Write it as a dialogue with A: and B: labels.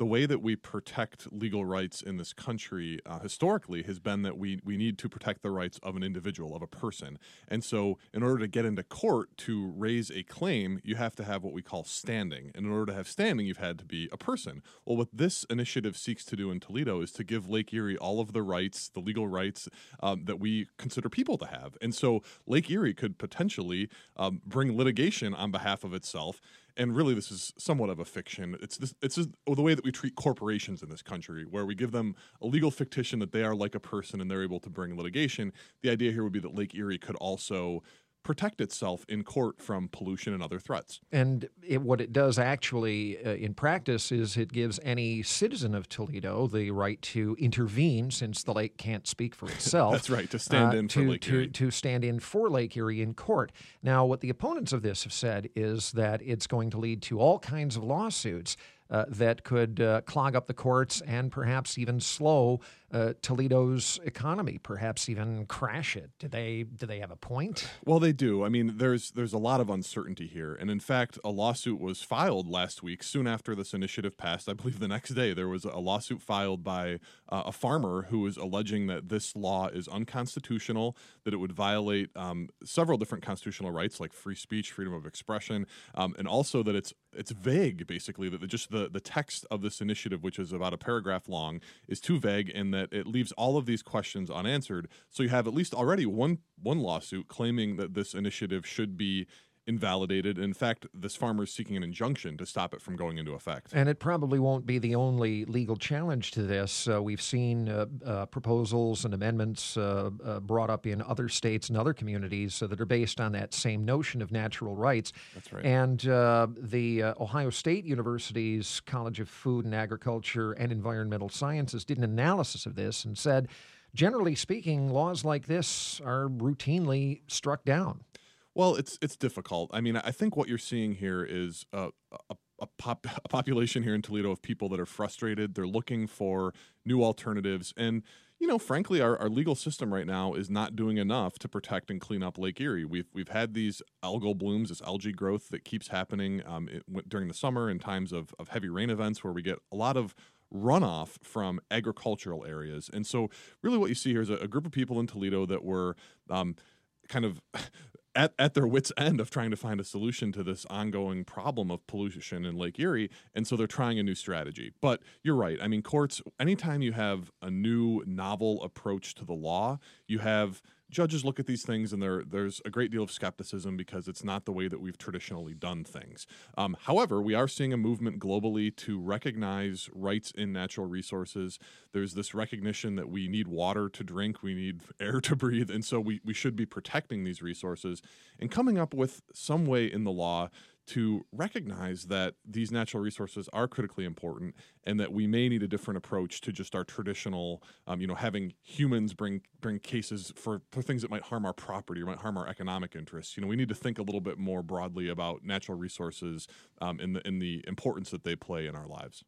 A: the way that we protect legal rights in this country uh, historically has been that we we need to protect the rights of an individual, of a person. And so, in order to get into court to raise a claim, you have to have what we call standing. And in order to have standing, you've had to be a person. Well, what this initiative seeks to do in Toledo is to give Lake Erie all of the rights, the legal rights um, that we consider people to have. And so, Lake Erie could potentially um, bring litigation on behalf of itself and really this is somewhat of a fiction. It's this, it's just the way that we treat corporations in this country, where we give them a legal fictition that they are like a person and they're able to bring litigation. The idea here would be that Lake Erie could also protect itself in court from pollution and other threats.
B: And it, what it does actually uh, in practice is it gives any citizen of Toledo the right to intervene since the lake can't speak for itself.
A: That's right, to stand uh, in
B: to,
A: for Lake
B: to,
A: Erie.
B: To stand in for Lake Erie in court. Now, what the opponents of this have said is that it's going to lead to all kinds of lawsuits uh, that could uh, clog up the courts and perhaps even slow uh, Toledo's economy, perhaps even crash it. Do they do they have a point?
A: Well, they do. I mean, there's there's a lot of uncertainty here, and in fact, a lawsuit was filed last week, soon after this initiative passed. I believe the next day there was a lawsuit filed by uh, a farmer who was alleging that this law is unconstitutional, that it would violate um, several different constitutional rights like free speech, freedom of expression, um, and also that it's it's vague, basically that just the the text of this initiative, which is about a paragraph long, is too vague, and that it leaves all of these questions unanswered. So you have at least already one one lawsuit claiming that this initiative should be invalidated. In fact, this farmer is seeking an injunction to stop it from going into effect.
B: And it probably won't be the only legal challenge to this. Uh, we've seen uh, uh, proposals and amendments uh, uh, brought up in other states and other communities that are based on that same notion of natural rights.
A: That's right.
B: And uh, the Ohio State University's College of Food and Agriculture and Environmental Sciences did an analysis of this and said, generally speaking, laws like this are routinely struck down.
A: Well, it's it's difficult. I mean, I think what you're seeing here is a, a, a, pop, a population here in Toledo of people that are frustrated. They're looking for new alternatives, and you know, frankly, our, our legal system right now is not doing enough to protect and clean up Lake Erie. We've we've had these algal blooms, this algae growth that keeps happening um, it, during the summer in times of, of heavy rain events, where we get a lot of runoff from agricultural areas. And so, really, what you see here is a, a group of people in Toledo that were um, kind of at, at their wits' end of trying to find a solution to this ongoing problem of pollution in Lake Erie. And so they're trying a new strategy. But you're right. I mean, courts, anytime you have a new, novel approach to the law, you have judges look at these things and there there's a great deal of skepticism because it's not the way that we've traditionally done things. Um, however, we are seeing a movement globally to recognize rights in natural resources. There's this recognition that we need water to drink, we need air to breathe, and so we, we should be protecting these resources and coming up with some way in the law to recognize that these natural resources are critically important and that we may need a different approach to just our traditional, um, you know, having humans bring bring cases for, for things that might harm our property or might harm our economic interests. You know, we need to think a little bit more broadly about natural resources um, and the in the importance that they play in our lives.